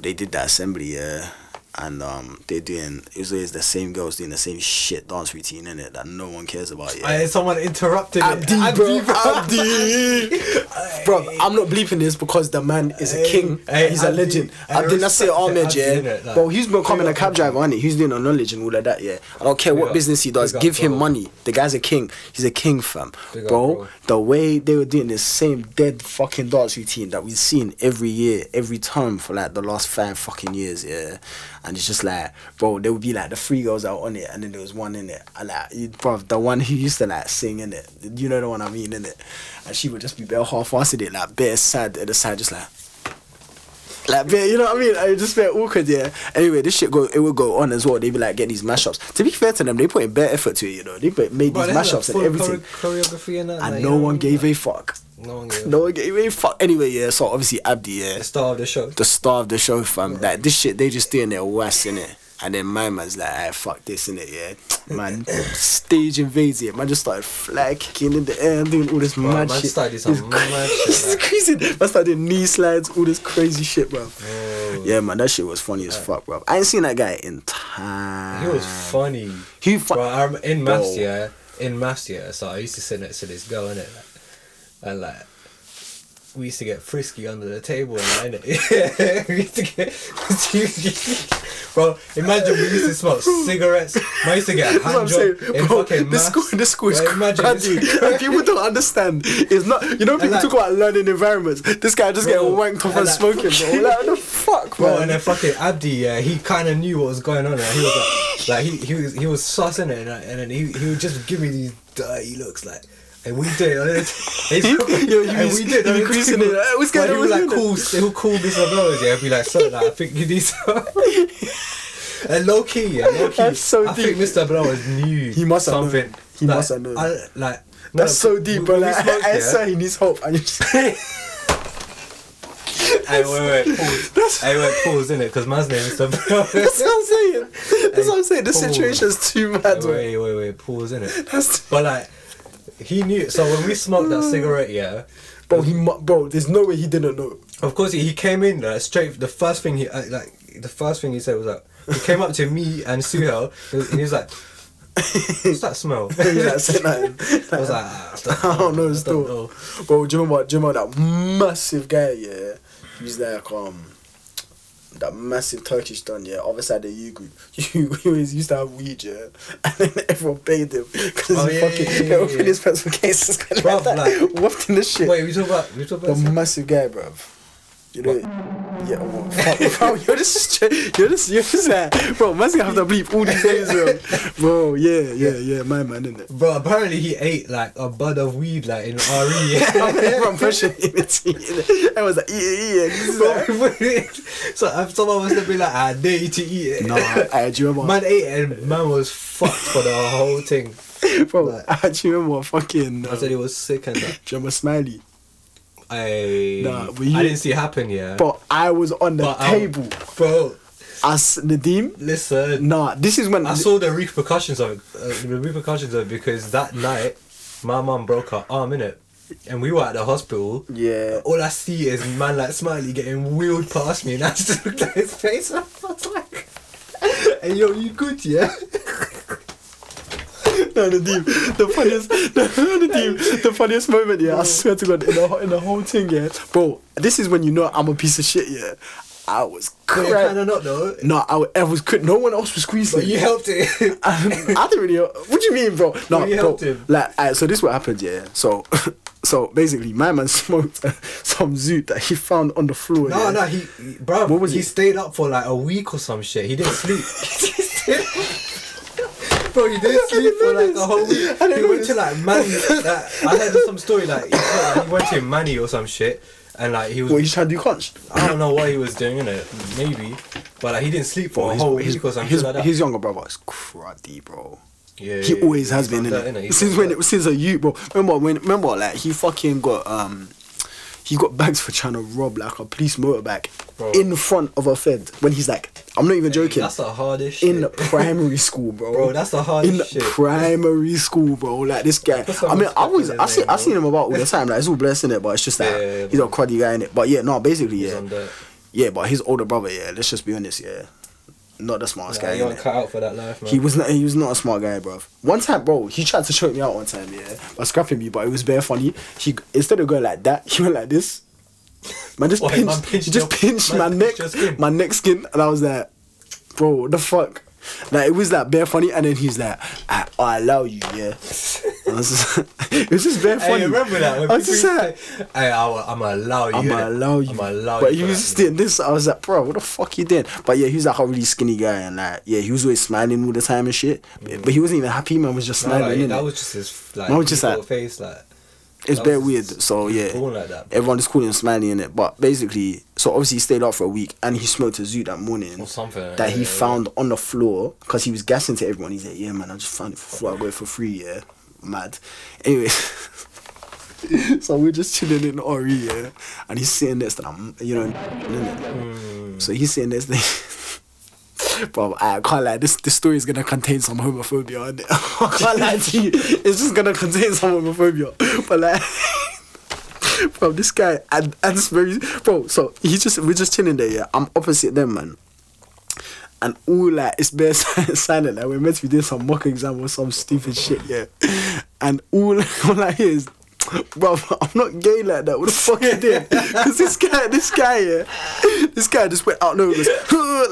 they did that assembly, yeah. And um, they're doing it was always the same girls doing the same shit dance routine in it that no one cares about. Yeah, Hey, someone interrupted Abdi, it. bro, bro. Abdi. bro, I'm not bleeping this because the man is a king. hey, he's a legend. I Abdi Nasser respect Ahmed, Abdi, yeah. innit, like, bro, he's becoming a cab up, driver, isn't he? He's doing a knowledge and all of that, yeah. I don't care Big what up, business he does. big up, Give him bro. money. The guy's a king. He's a king, fam. Big up, bro, bro. the way they were doing this same dead fucking dance routine that we've seen every year, every time for like the last five fucking years, yeah. And it's just like, bro, there would be like the three girls out on it, and then there was one in it. And like, you- bro, the one who used to like sing in it. You know the one I mean, in it. And she would just be bare half-assed it, like bare sad at the side, just like. Like, you know what I mean? I just bare awkward, yeah. Anyway, this shit go, it would go on as well. They'd be like, get these mashups. To be fair to them, they put in bare effort to it, you know. They put, made these they mashups and everything. chore- choreography and that. And like, no one gave a fuck. No one gave. No one gave a fuck. Anyway, yeah. So obviously Abdi, yeah, The star of the show. the star of the show, fam. Like this shit, they just doing their worst in it. And then my man's like, "I fuck this in it, yeah." Man, stage invades it. Man just started flag kicking in the air and doing all this Bro, mad man shit. started some It's mad shit, It's crazy. Man started doing knee slides, all this crazy shit, bro. Oh. Yeah, man, that shit was funny as fuck, bro. I ain't seen that guy in time. He was funny. He fu- Bro, I'm in maths, yeah. in maths, yeah. So I used to sit next to this girl, innit? Like, and like, we used to get frisky under the table and that, innit? We used to get. Bro, imagine we used to smoke cigarettes. I used to get a hand job in bro. fucking This school, this school is Bro, crazy. People don't understand. It's not. You know, people like- talk about learning environments. This guy just getting Bro, wanked off and and like- smoking, bro. Like what the fuck, Bro, bro? and then fucking Abdi, yeah, he kind of knew what was going on. And he was like, like he, he was he was sussing it, and, and then he, he would just give me these dirty looks, like, and we did. Yo, you and was- we did. you and people- it, like, what's going but on, He would what's like cool, he would call Mr. Blowers, yeah, be like, so like, I think you need some. and low key, yeah, low key. That's so I think. Mr. Blowers knew He must have known. He like, must have known. I, like That's so deep, bro. Like, smoked, I yeah, say he needs hope, and you just. Hey, wait, wait, pause. hey, wait, pause, innit? Because man's name is Mr. Blowers. That's what I'm saying. That's what I'm saying. The Hey, situation's too mad. bro. Wait, wait, wait, pause in it. That's But like, he knew. So when we smoked that cigarette, yeah, bro. He mu- bro. There's no way he didn't know. of course he, he came in like, straight. The first thing he uh, like, the first thing he said was like, he came up to me and Suhel, and he was like, "What's that smell?" He like said that. I was like, "Ah, I don't know I still. know." Bro, do you remember, do you remember that massive guy, yeah? He's like, um, that massive Turkish don, yeah, other side of the U group. You always used to have weed, yeah? And then everyone paid him because Oh, yeah, fucking yeah, yeah, yeah, yeah. his pencil cases like Bruv, that, like- wafting the shit. Wait, we talk about we talk the about. massive guy, bruv. You know, yeah, well, oh, fuck, bro, you're just, you're just, you're just like, bro, man's gonna have to bleep all these names, bro. Bro, yeah, yeah, yeah, my man, innit? Bro, apparently he ate like a bud of weed like in RE. Everyone pushing him into it. I was like, yeah, yeah, this is like, Bro, so if someone was to be like, I dare you to eat it. Nah, I do you remember? Man ate it and man was fucked for the whole thing. bro, like- I do you remember fucking. I said he was sick and that. do you remember Smiley? I Nah, you- I didn't see it happen, yeah. But I was on the But, um, table bro, as Nadim. listen. Nah, this is when I saw the repercussions of it, uh, the repercussions of it because that night my mom broke her arm in it, and we were at the hospital. Yeah. All I see is man like Smiley getting wheeled past me, and I just looked at his face. And I was like, "Hey yo, you good, yeah?" No, Nadim, the funniest, the, Nadim, the funniest moment, yeah. I swear to God, in the whole- in the whole thing, yeah, bro. This is when you know I'm a piece of shit, yeah. I was crying. kind of not though. No, I, I was. cr- No one else was squeezing. But you helped it. I, I didn't really. What do you mean, bro? No, you bro. helped him. Like, so this what happened, yeah. So, so basically, my man smoked some zoot that he found on the floor. No, yeah. no, he, he bro, What was he it? stayed up for like a week or some shit. He didn't sleep. Bro, he didn't sleep for like a whole week. He know went to like Manny. Like, I heard some story like he, went to Manny or some shit, and like he was. What he's trying to do crunch? I don't know what he was doing in it, maybe, but like he didn't sleep for a whole his, week or something his, like that. his younger brother is cruddy, bro. yeah, He yeah, always yeah, has he's been in it? He's since when it since a youth, bro. Remember when? Remember like he fucking got um. He got bags for trying to rob like a police motorbike Bro. in front of a fed when he's like, I'm not even joking. That's the hardest shit. in primary school, bro. Bro, that's the hardest In shit. primary school, bro. Like this guy. I mean, I always, I see, I seen him about all the time. Like it's all blessing it, but it's just that Yeah, yeah, yeah, he's a cruddy guy in it. But yeah, no, basically, yeah, yeah. But his older brother, yeah. Let's just be honest, yeah, not the smartest Nah, guy. innit? weren't cut out for that life, man. He was not. He was not a smart guy, bro. One time, bro, he tried to choke me out one time, yeah, by scrapping me, but it was bare funny. He instead of going like that, he went like this. Man just What, pinched, man pinched he just pinched man my neck, pinched my neck skin, and I was like, bro, what the fuck? Like it was like bare funny, and then he's like, I, I allow you, yeah. I just, it was just bare Hey, funny. remember that? When I was just like, say, hey, I'm gonna allow you. I'm gonna allow you. I'm allow but you. he was just doing this. I was like, bro, what the fuck you doing? But yeah, he was like a really skinny guy, and like, yeah, he was always smiling all the time and shit. But, but he wasn't even happy. Man was just No, smiling. like, innit? that was just his like. Man was just like- face like. It's very weird. So yeah, like that. everyone just calling him Smiley in it. But basically, so obviously he stayed up for a week, and he smoked a zoo that morning. Or something, that he yeah, yeah. found on the floor because he was gassing to everyone. He's like, "Yeah, man, I just found it for free. I got it for free. Yeah, mad." Anyway. so we're just chilling in RE, yeah, and he's sitting next to them, you know? Hmm. So he's sitting next to Bro, I can't lie. This this story is gonna contain some homophobia. innit? I can't lie to you. It's just gonna contain some homophobia. But like, bro, this guy and and it's very bro. So he just we're just chilling there. Yeah, I'm opposite them, man. and all like it's bare silent. Like we're meant to be doing some mock exam or some stupid shit, yeah. And all all I hear is, bro, I'm not gay like that. What the fuck you did? Because this guy, this guy, yeah, this guy just went out and goes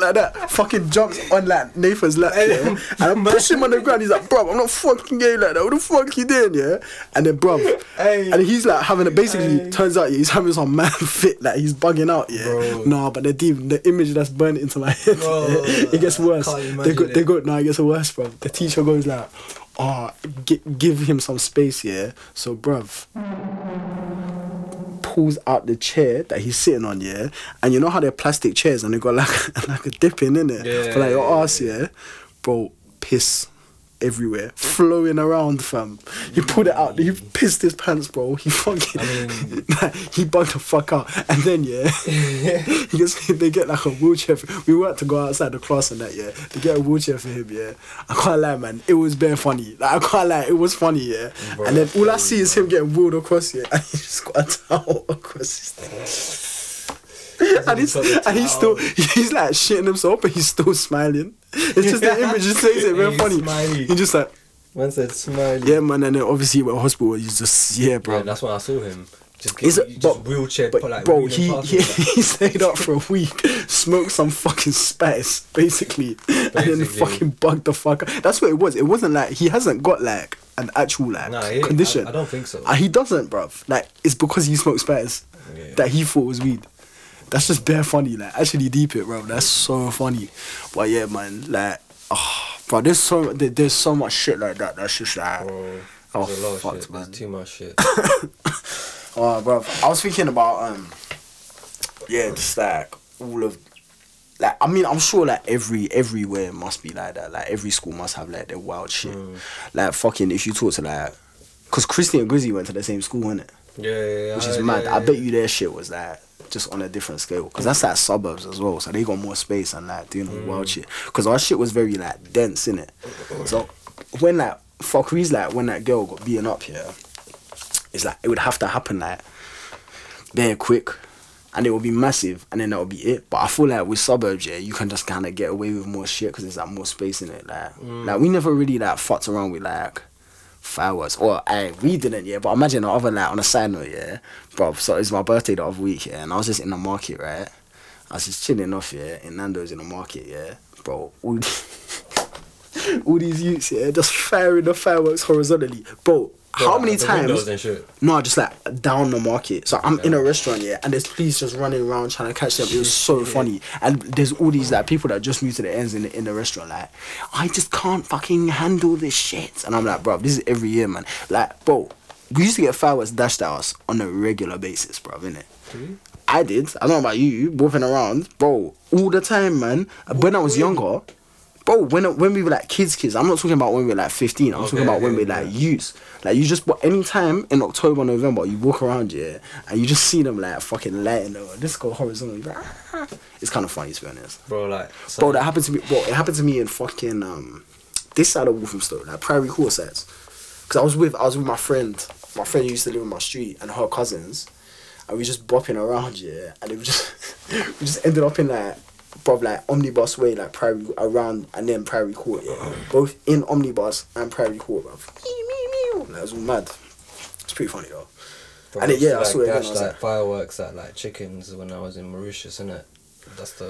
like that, fucking jumps on like Nathan's lap, yeah. And I push him on the ground. He's like, bro, I'm not fucking gay like that. What the fuck you doing, yeah? And then, bro, Hey. and he's like having it. Basically, Hey. turns out yeah, he's having some man fit, like he's bugging out, yeah. Bro. No, but the deep, the image that's burned into my head, Bro, it gets worse. They go, they it. go, no, it gets worse, bro. The teacher goes like, oh, gi- give him some space, yeah. So, bruv, pulls out the chair that he's sitting on, yeah. And you know how they're plastic chairs and they got like like a dip in, it Yeah, for like your ass, yeah. Bro, piss everywhere, flowing around, fam. He pulled it out. He pissed his pants, bro. He fucking, I he bugged the fuck out. And then yeah, he gets they get like a wheelchair. For, we were to go outside the class and that yeah, they get a wheelchair for him. Yeah, I can't lie, man. It was bare funny. Like I can't lie, it was funny. Yeah, Bro, and then all I see is him getting wheeled across here, and he just got a towel across his thing. And he's, and he's still he's like shitting himself, but he's still smiling. It's just the image just says it very funny. smiley. He's just like Man said smiley. yeah, man. And then obviously with hospital, he's just yeah, bro. Bro, that's when I saw him. Just, get, it- just but- wheelchair, But like bro, he, he he stayed up for a week, smoked some fucking spice, basically, and then fucking bugged the fuck. out. That's what it was. It wasn't like he hasn't got like an actual like Nah, he- condition. I- I don't think so. Uh, he doesn't, bruv. Like it's because he smoked spice Yeah. that he thought was weed. That's just bare funny. Like actually deep it, bro. That's so funny. But yeah, man. Like, oh, bro. There's so there- there's so much shit like that. That's just like. Bro, Oh, fucked, shit. man. There's too much shit. Oh, bro, I was thinking about um, yeah, just like all of, like I mean, I'm sure like every everywhere must be like that. Like every school must have like their wild shit. Like fucking, if you talk to like, cause Christy and Grizzy went to the same school, innit? Yeah, yeah, yeah. Which is heard, mad. yeah, I bet you their shit was like just on a different scale, cause that's like suburbs as well. So they got more space and like doing all wild mm. shit. Cause our shit was very like dense, in it So when that like fuckeries like when that girl got beaten up here, it's like it would have to happen like very quick and it would be massive and then that would be it. But i feel like with suburbs yeah you can just kind of get away with more shit because there's like more space in it like mm. like we never really like fucked around with like fireworks or hey, we didn't yeah but imagine the other like on a side note yeah bro so it's my birthday the other week yeah and I was just in the market right? I was just chilling off yeah in Nando's in the market yeah. Bro all, all these youths yeah just firing the fireworks horizontally. Bro, how many times windows and shit. no, just like down the market. So I'm in a restaurant, yeah, and there's police just running around trying to catch them. It was so funny. And there's all these like people that just moved to the ends in the, in the restaurant, like, I just can't fucking handle this shit. And I'm like, bro, this is every year, man. Like, bro, we used to get fireworks dashed at us on a regular basis, bro, innit? I did. I don't know about you, walking around, bro, all the time, man. When I was younger, bro, when when we were like kids, kids. I'm not talking about when we were like 15. I'm talking Okay, about when we were like yeah. youths. Like you just, but any time in October, November, you walk around, yeah, and you just see them like fucking lighting or just go horizontal. Like, ah. It's kind of funny to be honest. Bro, like. So, Bro, that happened to me. Bro, it happened to me in fucking um, this side of Walthamstow, like Priory Court. Cause I was with I was with my friend. My friend used to live in my street and her cousins, and we just bopping around, yeah. And it was just we just ended up in like, bro, like omnibus way, like Prairie around and then Priory Court, yeah. Both in omnibus and Priory Court, bro. It was all mad. It's pretty funny though. Bro, and it- yeah, I like, saw it again, I was like, like- fireworks at like chickens when I was in Mauritius, innit? That's the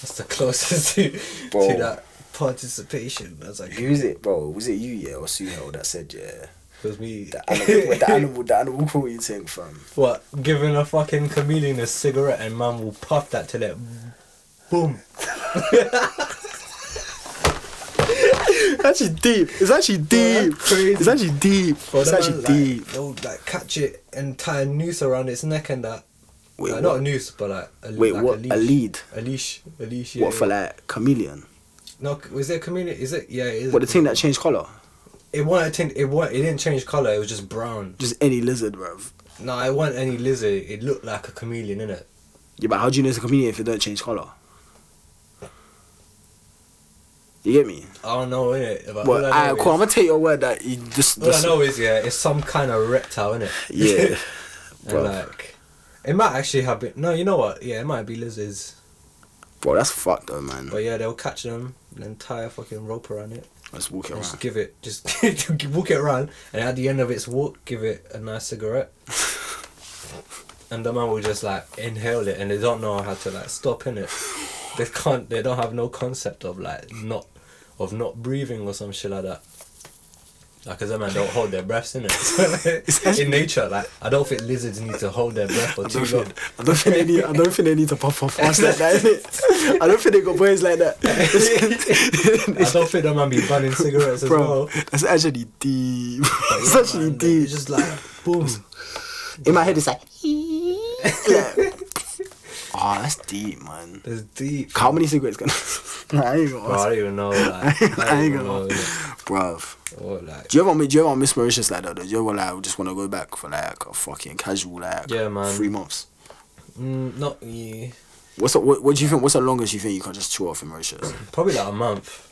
that's the closest to, to that participation. I was like, Who is it, bro? Was it you, yeah, or Suhel that said, yeah? it was me. The animal, the animal, the animal cruelty thing, fam. What? Giving a fucking chameleon a cigarette and man will puff that till it boom. Actually deep. It's actually deep. crazy. It's actually deep. It's actually man, like, deep. They'll like catch it and tie a noose around its neck and that. Wait, like, not a noose, but like a, Wait, like what? A leash. A lead? A leash. A leash. Yeah, What for yeah. like chameleon? No, was it a chameleon? Is it? Yeah, it is. What the thing that changed color? It wasn't. a tin- It wa- It didn't change color. It was just brown. Just any lizard, bruv. No, it wasn't any lizard. It looked like a chameleon, innit? Yeah, but how do you know it's a chameleon if it don't change color? You get me? I don't know, innit? But Well, I alright, cool. I'm gonna take your word that you just. All I know is yeah, it's some kind of reptile, innit? yeah, and like, it might actually have been. No, you know what? Yeah, it might be lizards. Bro, that's fucked though, man. But yeah, they'll catch them and then tie a fucking rope around it. Let's walk it around. just give it, just walk it around, and at the end of its walk, give it a nice cigarette. and the man will just like inhale it, and they don't know how to like stop in it. They can't. They don't have no concept of like not, of not breathing or some shit like that. Like, cause them man don't hold their breaths in it. in nature, like I don't think lizards need to hold their breath for too don't, long. think, I don't think they need. I don't think they need to puff off fast like that. Innit? I don't think they got brains like that. I don't think that man be banning cigarettes as Bro, well. that's actually deep. It's yeah, actually man, deep. It's just like boom. In my head, it's like. like oh, that's deep, man. It's deep. How many cigarettes can? I ain't gonna Bro, I don't even know. Like, I I don't ain't even gonna know. Bruv. Or like, Do you ever, do you ever miss Mauritius like that though? Do you ever like just want to go back for like a fucking casual like Yeah, man. three months? mm, not yeah, What's the, what, what do you think? What's the longest you think you can just chill off in Mauritius? probably like a month.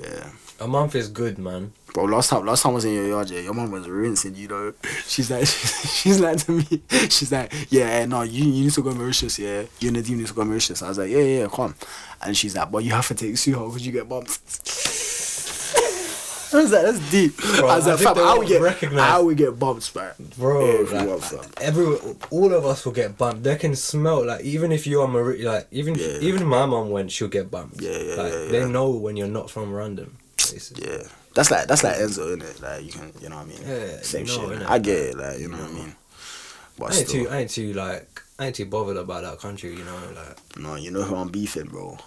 Yeah, A month is good, man. Bro. Last time, last time I was in your yard, yeah, your mom was rinsing you know. She's like, she's like to me, she's like, yeah, no, you, you need to go Mauritius, yeah. You and the team need to go Mauritius. I was like, yeah, yeah, come. And she's like, but you have to take Suho because you get bumped. I was like, that's deep. Bro, I was like, think fam, how we get, recognise- how we get bumped, man. Bro, Every like, every all of us will get bumped. They can smell like even if you're Marie, like even Yeah. even my mom went, she'll get bumped. Yeah, yeah, like, yeah, They know when you're not from random places. Yeah, that's like that's like Enzo, isn't it? Like you can, you know what I mean? Yeah, Same you know, shit. I get it, like you know what I mean. But I ain't still, too, I ain't too like, I ain't too bothered about that country. You know, like no, you know who I'm beefing, bro.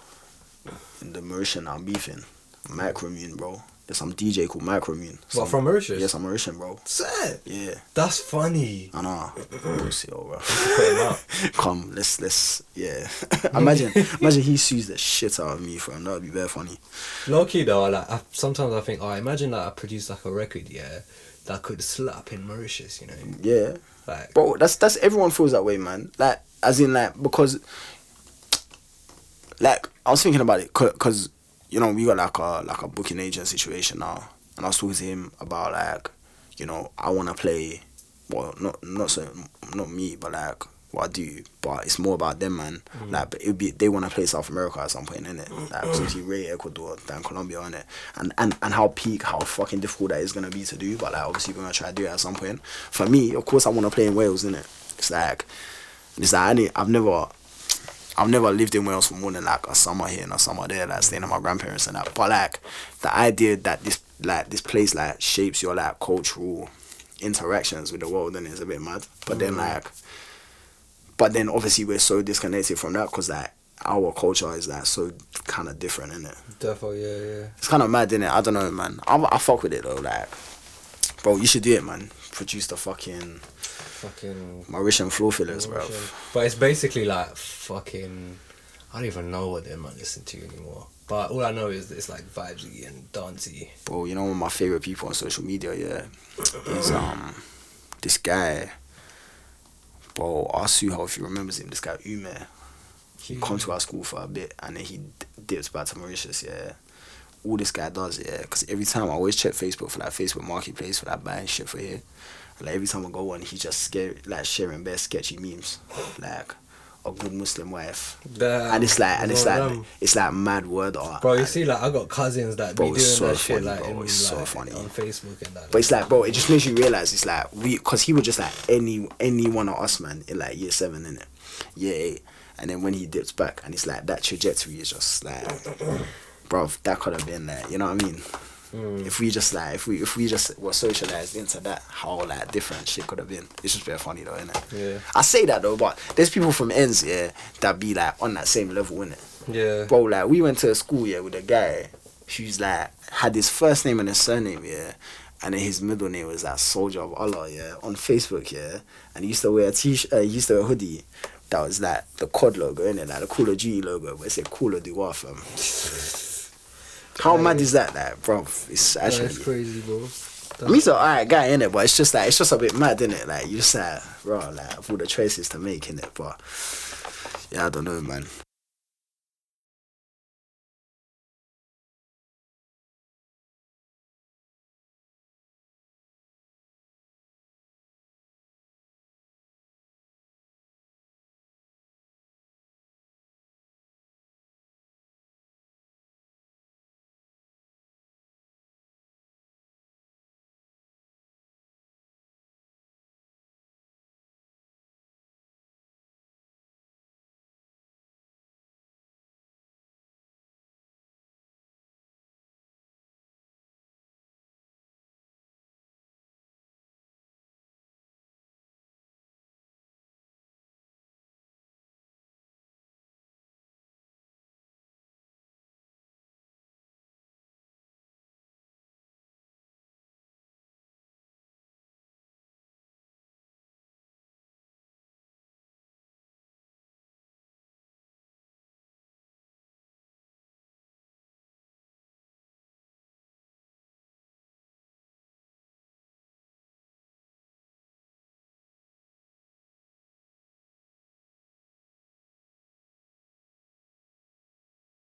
In the Mauritian, I'm beefing. Macromune, bro. There's some DJ called Macromune. what Some- from Mauritius. Yes, I'm Mauritian, bro. Sad. Yeah, That's funny. I know. Pussy, oh, bro. Him. Come, let's let's yeah. imagine, imagine he sues the shit out of me, fam. That would be very funny. Low key though, like I, sometimes I think, oh, imagine that I produced like a record, yeah, that could slap in Mauritius, you know, Yeah, like bro. That's that's everyone feels that way, man. Like as in like because like I was thinking about it because you know we got like a like a booking agent situation now, and I was talking to him about like you know I want to play, well not not so not me but like what I do, but it's more about them man. Mm. Like but it'd be they want to play South America at some point, innit? Like mm. especially Ray Ecuador, then Colombia, innit? And and and how peak, how fucking difficult that is gonna be to do, but like obviously we're gonna try to do it at some point. For me, of course, I want to play in Wales, innit? It's like it's like I I've never I've never lived in Wales for more than like a summer here and a summer there, like staying at my grandparents and that. But like the idea that this like this place like shapes your like cultural interactions with the world then it's a bit mad. But then mm. like, but then obviously we're so disconnected from that because like our culture is like so kind of different, isn't it? definitely, yeah, yeah. It's kind of mad, innit? I don't know, man. I, I fuck with it though, like, bro, you should do it, man. Produce the fucking Fucking. Mauritian floor fillers, bro. But it's basically like fucking. I don't even know what they might listen to anymore. But all I know is it's like vibesy and dancey. bro, you know one of my favorite people on social media, yeah, is um this guy. Bro, Asuho, if you remembers him, this guy Ume. He come to our school for a bit and then he dips back to Mauritius, yeah. All this guy does, yeah, because every time I always check Facebook for like Facebook Marketplace for like buying shit for here. Like every time I go on, he just scary, like sharing bare sketchy memes, like a good Muslim wife, Damn, and it's like and it's like it's like mad word art. Bro, you see, like I got cousins that Bro, be doing so that shit like, bro, in, it's so funny. on Facebook and that. But it's like, bro, it just makes you realize it's like we, cause he was just like any any one of us, man, in like year seven, in it, year eight, and then when he dips back, and it's like that trajectory is just like, bro, that could have been like, you know what I mean? Mm. If we just like, if we if we just were socialized into that, how like different shit could have been. It's just very funny though, innit? Yeah. I say that though, but there's people from ends, yeah, that be like on that same level, innit? yeah. Bro, like we went to a school yeah with a guy who's like had his first name and his surname yeah, and then his middle name was like Soldier of Allah yeah on Facebook yeah, and he used to wear a t uh, he used to wear a hoodie that was like the COD logo in it like the Call of Duty logo, but it said Call of Duty fam. How mad is that, like, bro? It's actually. That's crazy, bro. Mean, he's an alright guy in it, but it's just like it's just a bit mad, in it? Like you just like, bro, like all the choices to make in it, but yeah, I don't know, man.